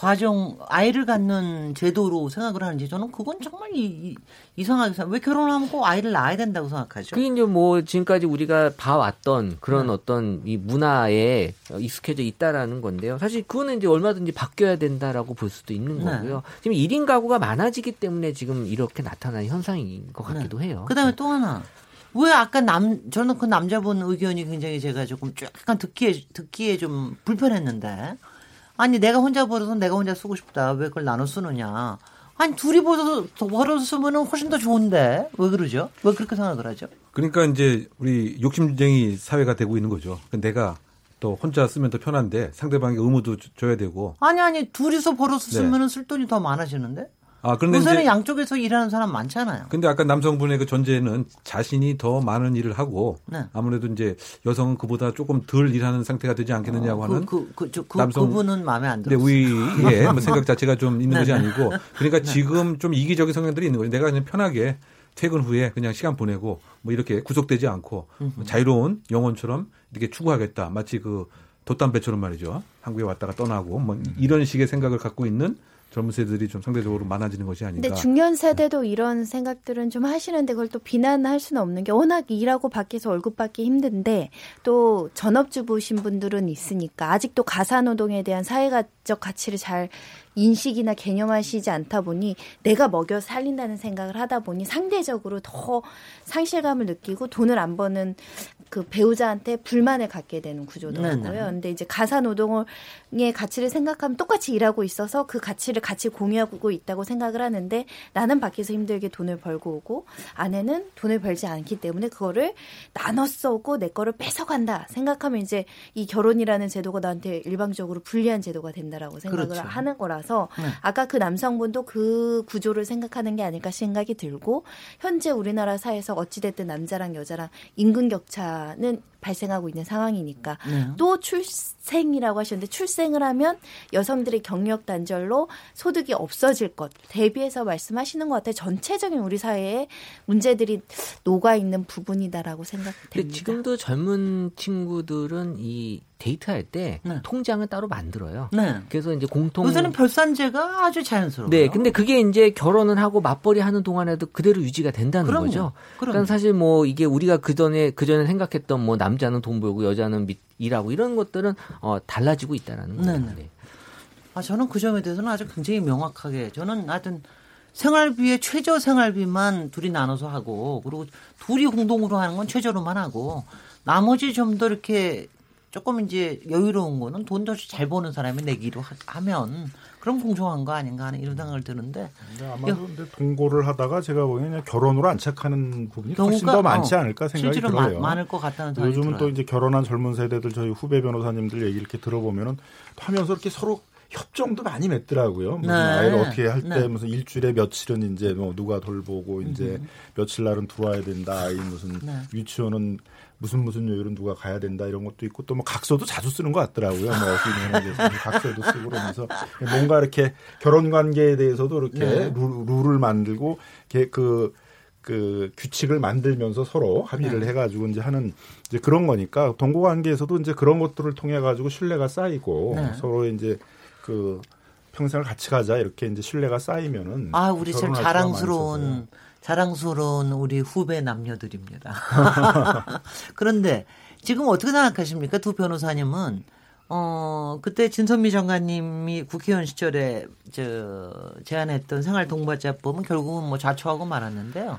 과정, 아이를 갖는 제도로 생각을 하는지 저는 그건 정말 이, 이, 이 상하게 생각. 왜 결혼하면 꼭 아이를 낳아야 된다고 생각하죠? 그게 이제 뭐 지금까지 우리가 봐왔던 그런 네. 어떤 이 문화에 익숙해져 있다라는 건데요. 사실 그거는 이제 얼마든지 바뀌어야 된다라고 볼 수도 있는 네. 거고요. 지금 1인 가구가 많아지기 때문에 지금 이렇게 나타나는 현상인 것 같기도 해요. 그다음에 또 하나. 왜 아까 남 저는 그 남자분 의견이 굉장히 제가 조금 약간 듣기에 듣기에 좀 불편했는데 아니 내가 혼자 벌어서 내가 혼자 쓰고 싶다 왜 그걸 나눠 쓰느냐 아니 둘이 벌어서 벌어서 쓰면 훨씬 더 좋은데 왜 그러죠 왜 그렇게 생각을 하죠 그러니까 이제 우리 욕심쟁이 사회가 되고 있는 거죠. 내가 또 혼자 쓰면 더 편한데 상대방의 의무도 줘- 줘야 되고. 아니 아니 둘이서 벌어서 네. 쓰면은 쓸 돈이 더 많아지는데 아 그런데 요새는 양쪽에서 일하는 사람 많잖아요 근데 아까 남성분의 그 전제는 자신이 더 많은 일을 하고 네. 아무래도 이제 여성은 그보다 조금 덜 일하는 상태가 되지 않겠느냐고 하는 그, 그, 그, 그, 남성- 그분은 마음에 안 네, 들어요 우리의 뭐 생각 자체가 좀 있는 것이 네, 네. 아니고 그러니까 네. 지금 좀 이기적인 성향들이 있는 거예요. 내가 그냥 편하게 퇴근 후에 그냥 시간 보내고 뭐 이렇게 구속되지 않고 음흠. 자유로운 영혼처럼 이렇게 추구하겠다. 마치 그 돛담배처럼 말이죠. 한국에 왔다가 떠나고 뭐 이런 식의 생각을 갖고 있는 젊은 세들이 좀 상대적으로 많아지는 것이 아닌가. 근데 중년 세대도 이런 생각들은 좀 하시는데 그걸 또 비난할 수는 없는 게 워낙 일하고 밖에서 월급 받기 힘든데 또 전업주부신 분들은 있으니까 아직도 가사노동에 대한 사회적 가치를 잘 인식이나 개념하시지 않다 보니 내가 먹여 살린다는 생각을 하다 보니 상대적으로 더 상실감을 느끼고 돈을 안 버는 그 배우자한테 불만을 갖게 되는 구조더라고요. 네네. 근데 이제 가사 노동의 가치를 생각하면 똑같이 일하고 있어서 그 가치를 같이 공유하고 있다고 생각을 하는데 나는 밖에서 힘들게 돈을 벌고 오고 아내는 돈을 벌지 않기 때문에 그거를 나눠 써고 내 거를 뺏어간다 생각하면 이제 이 결혼이라는 제도가 나한테 일방적으로 불리한 제도가 된다라고 생각을 그렇죠. 하는 거라서 네. 아까 그 남성분도 그 구조를 생각하는 게 아닐까 생각이 들고 현재 우리나라 사회에서 어찌됐든 남자랑 여자랑 임금 격차 는 발생하고 있는 상황이니까 네. 또 출 생이라고 하셨는데 출생을 하면 여성들의 경력 단절로 소득이 없어질 것 대비해서 말씀하시는 것 같아요. 전체적인 우리 사회에 문제들이 녹아 있는 부분이다라고 생각됩니다. 지금도 젊은 친구들은 이 데이트할 때 통장을 따로 만들어요. 네. 그래서 이제 공통 요새는 별산제가 아주 자연스러워요. 네, 근데 그게 이제 결혼을 하고 맞벌이 하는 동안에도 그대로 유지가 된다는 그럼요. 거죠. 그럼요. 그러니까 사실 뭐 이게 우리가 그 전에 그 전에 생각했던 뭐 남자는 돈 벌고 여자는 밑- 일하고 이런 것들은 어 달라지고 있다라는 거예요. 네. 아, 저는 그 점에 대해서는 아주 굉장히 명확하게 저는 하여튼 생활비의 최저 생활비만 둘이 나눠서 하고 그리고 둘이 공동으로 하는 건 최저로만 하고 나머지 좀 더 이렇게 조금 이제 여유로운 거는 돈더잘 버는 사람이 내기로 하- 하면 그럼 공정한 거 아닌가 하는 이런 생각을 드는데 근데 근데 동거를 하다가 제가 보기에는 결혼으로 안착하는 부분이 훨씬 더 많지 어, 않을까 생각이 실제로 들어요. 마- 많을 것 같다는 생각이 요즘은 또 들어요. 이제 결혼한 젊은 세대들 저희 후배 변호사님들 얘기 이렇게 들어보면은 하면서 이렇게 서로 협정도 많이 맺더라고요. 무슨 네. 아이를 어떻게 할때 네. 무슨 일주일에 며칠은 이제 뭐 누가 돌보고 이제 음. 며칠 날은 들어와야 된다. 아이 무슨 네. 유치원은 무슨 무슨 요일은 누가 가야 된다 이런 것도 있고 또 뭐 각서도 자주 쓰는 것 같더라고요. 뭐 데서 각서도 쓰고 그러면서 뭔가 이렇게 결혼 관계에 대해서도 이렇게 네. 룰, 룰을 만들고 이렇게 그, 그 규칙을 만들면서 서로 합의를 네. 해가지고 이제 하는 이제 그런 거니까 동거 관계에서도 이제 그런 것들을 통해 가지고 신뢰가 쌓이고 네. 서로 이제 그 평생을 같이 가자 이렇게 이제 신뢰가 쌓이면은 아, 우리 참 자랑스러운 많아져서요. 자랑스러운 우리 후배 남녀들입니다. 그런데 지금 어떻게 생각하십니까? 두 변호사님은 어 그때 진선미 장관님이 국회의원 시절에 저 제안했던 생활 동반자법은 결국은 뭐 좌초하고 말았는데요.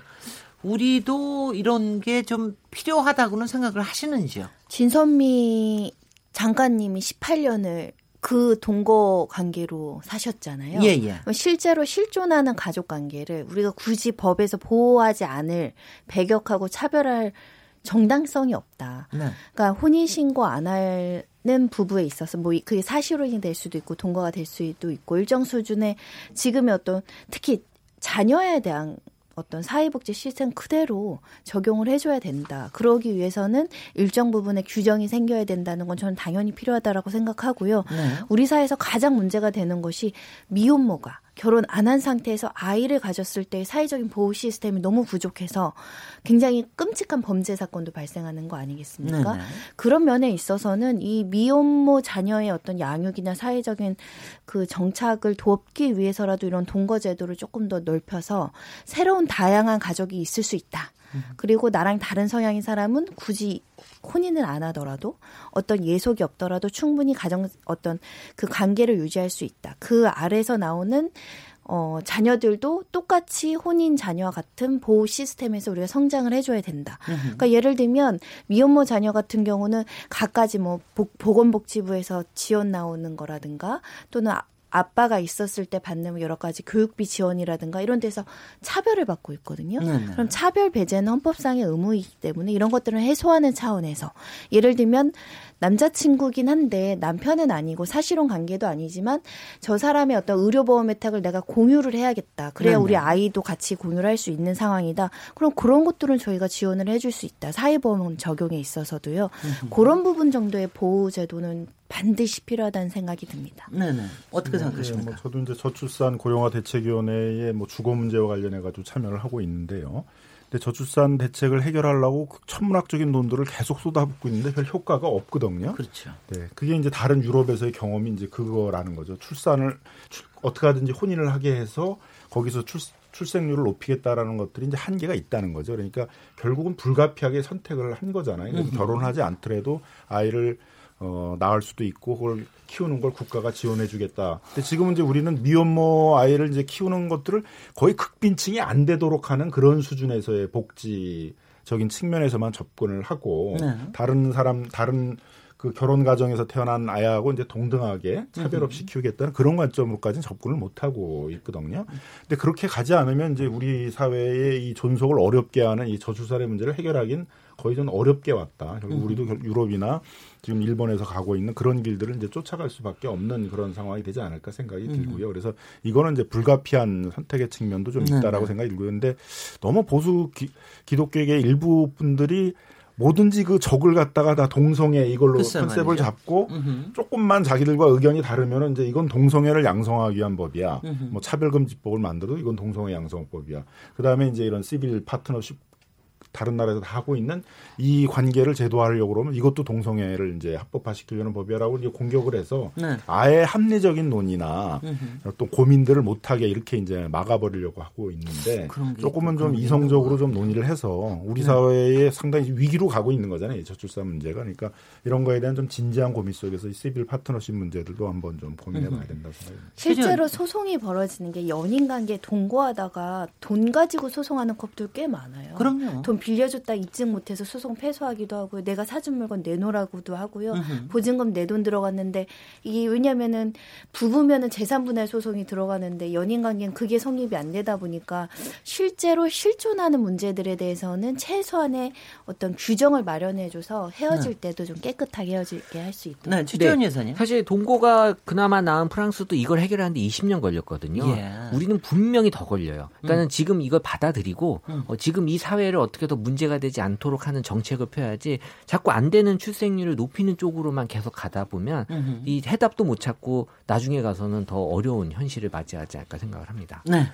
우리도 이런 게 좀 필요하다고는 생각을 하시는지요? 진선미 장관님이 18년을 그 동거 관계로 사셨잖아요. 예, 예. 실제로 실존하는 가족 관계를 우리가 굳이 법에서 보호하지 않을 배격하고 차별할 정당성이 없다. 네. 그러니까 혼인 신고 안 하는 부부에 있어서 뭐 그게 사실혼이 될 수도 있고 동거가 될 수도 있고 일정 수준의 지금의 어떤 특히 자녀에 대한 어떤 사회복지 시스템 그대로 적용을 해줘야 된다. 그러기 위해서는 일정 부분의 규정이 생겨야 된다는 건 저는 당연히 필요하다라고 생각하고요. 네. 우리 사회에서 가장 문제가 되는 것이 미혼모가 결혼 안 한 상태에서 아이를 가졌을 때 사회적인 보호 시스템이 너무 부족해서 굉장히 끔찍한 범죄 사건도 발생하는 거 아니겠습니까? 네네. 그런 면에 있어서는 이 미혼모 자녀의 어떤 양육이나 사회적인 그 정착을 돕기 위해서라도 이런 동거 제도를 조금 더 넓혀서 새로운 다양한 가족이 있을 수 있다. 그리고 나랑 다른 성향인 사람은 굳이 혼인을 안 하더라도 어떤 예속이 없더라도 충분히 가정 어떤 그 관계를 유지할 수 있다. 그 아래서 나오는 어, 자녀들도 똑같이 혼인 자녀와 같은 보호 시스템에서 우리가 성장을 해줘야 된다. 그러니까 예를 들면 미혼모 자녀 같은 경우는 갖가지 뭐 복, 보건복지부에서 지원 나오는 거라든가 또는 아- 아빠가 있었을 때 받는 여러 가지 교육비 지원이라든가 이런 데서 차별을 받고 있거든요. 네네. 그럼 차별 배제는 헌법상의 의무이기 때문에 이런 것들을 해소하는 차원에서 예를 들면 남자친구긴 한데 남편은 아니고 사실혼 관계도 아니지만 저 사람의 어떤 의료보험 혜택을 내가 공유를 해야겠다. 그래야 네네. 우리 아이도 같이 공유를 할 수 있는 상황이다. 그럼 그런 것들은 저희가 지원을 해줄 수 있다. 사회보험 적용에 있어서도요. 그런 부분 정도의 보호 제도는 반드시 필요하다는 생각이 듭니다. 네네. 어떻게 네, 생각하십니까? 뭐 저도 이제 저출산 고령화 대책위원회의 뭐 주거 문제와 관련해 가지고 참여를 하고 있는데요. 근데 저출산 대책을 해결하려고 그 천문학적인 논들을 계속 쏟아붓고 있는데 별 효과가 없거든요. 그렇죠. 네, 그게 이제 다른 유럽에서의 경험이 이제 그거라는 거죠. 출산을 출, 어떻게 하든지 혼인을 하게 해서 거기서 출, 출생률을 높이겠다라는 것들이 이제 한계가 있다는 거죠. 그러니까 결국은 불가피하게 선택을 한 거잖아요. 음. 결혼을 하지 않더라도 아이를 어, 낳을 수도 있고 그걸 키우는 걸 국가가 지원해 주겠다. 근데 지금은 이제 우리는 미혼모 아이를 이제 키우는 것들을 거의 극빈층이 안 되도록 하는 그런 수준에서의 복지적인 측면에서만 접근을 하고 네. 다른 사람 다른 그 결혼 가정에서 태어난 아이하고 이제 동등하게 차별 없이 키우겠다는 그런 관점으로까지는 접근을 못 하고 있거든요. 근데 그렇게 가지 않으면 이제 우리 사회의 이 존속을 어렵게 하는 이 저출산의 문제를 해결하긴 거의 좀 어렵게 왔다. 결국 음. 우리도 결- 유럽이나 지금 일본에서 가고 있는 그런 길들을 이제 쫓아갈 수밖에 없는 그런 상황이 되지 않을까 생각이 음. 들고요. 그래서 이거는 이제 불가피한 선택의 측면도 좀 네, 있다라고 네. 생각이 들고요. 근데 너무 보수 기, 기독교계 일부 분들이 뭐든지 그 적을 갖다가 다 동성애 이걸로 컨셉을 말이죠. 잡고 음흠. 조금만 자기들과 의견이 다르면은 이제 이건 동성애를 양성하기 위한 법이야. 음흠. 뭐 차별금지법을 만들어도 이건 동성애 양성법이야. 그 다음에 이제 이런 시빌 파트너십 다른 나라에서 다 하고 있는 이 관계를 제도화하려고 그러면 이것도 동성애를 이제 합법화시키려는 법이라고 이제 공격을 해서 네. 아예 합리적인 논의나. 어떤 고민들을 못하게 이렇게 이제 막아버리려고 하고 있는데 조금은 좀 이성적으로 좀 논의를 해서 우리 네. 사회에 상당히 위기로 가고 있는 거잖아요. 이 저출산 문제가. 그러니까 이런 거에 대한 좀 진지한 고민 속에서 이 시빌 파트너십 문제들도 한번 좀 고민해 봐야 된다고 생각합니다. 실제로 소송이 벌어지는 게 연인 관계 동거하다가 돈 가지고 소송하는 커플 꽤 많아요. 그럼요. 돈 빌려줬다 입증 못해서 소송 패소하기도 하고요. 내가 사준 물건 내놓으라고도 하고요. 음흠. 보증금 내 돈 들어갔는데 이게 왜냐면은 부부면은 재산 분할 소송이 들어가는데 연인 관계는 그게 성립이 안 되다 보니까 실제로 실존하는 문제들에 대해서는 최소한의 어떤 규정을 마련해줘서 헤어질 때도 좀 깨끗하게 헤어지게 할 수 있도록. 네, 최재원 여사님. 사실 동고가 그나마 나은 프랑스도 이걸 해결하는데 20년 걸렸거든요. 예. 우리는 분명히 더 걸려요. 그러니까 음. 는 지금 이걸 받아들이고 음. 어, 지금 이 사회를 어떻게 더 문제가 되지 않도록 하는 정책을 펴야지 자꾸 안 되는 출생률을 높이는 쪽으로만 계속 가다 보면 음흠. 이 해답도 못 찾고 나중에 가서는 더 어려운 현실을 맞이하지 않을까 생각을 합니다. 네.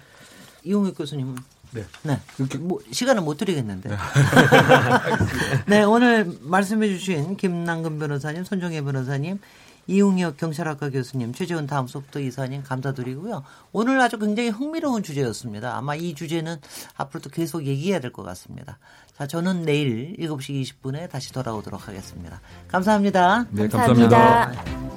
이용익 교수님은 네. 네. 뭐 시간을 못 드리겠는데. 네, 오늘 말씀해 주신 김남근 변호사님, 손정혜 변호사님, 이웅혁 경찰학과 교수님, 최재훈 다음 소프트 이사님 감사드리고요. 오늘 아주 굉장히 흥미로운 주제였습니다. 아마 이 주제는 앞으로도 계속 얘기해야 될 것 같습니다. 자, 저는 내일 7시 20분에 다시 돌아오도록 하겠습니다. 감사합니다. 네, 감사합니다. 감사합니다.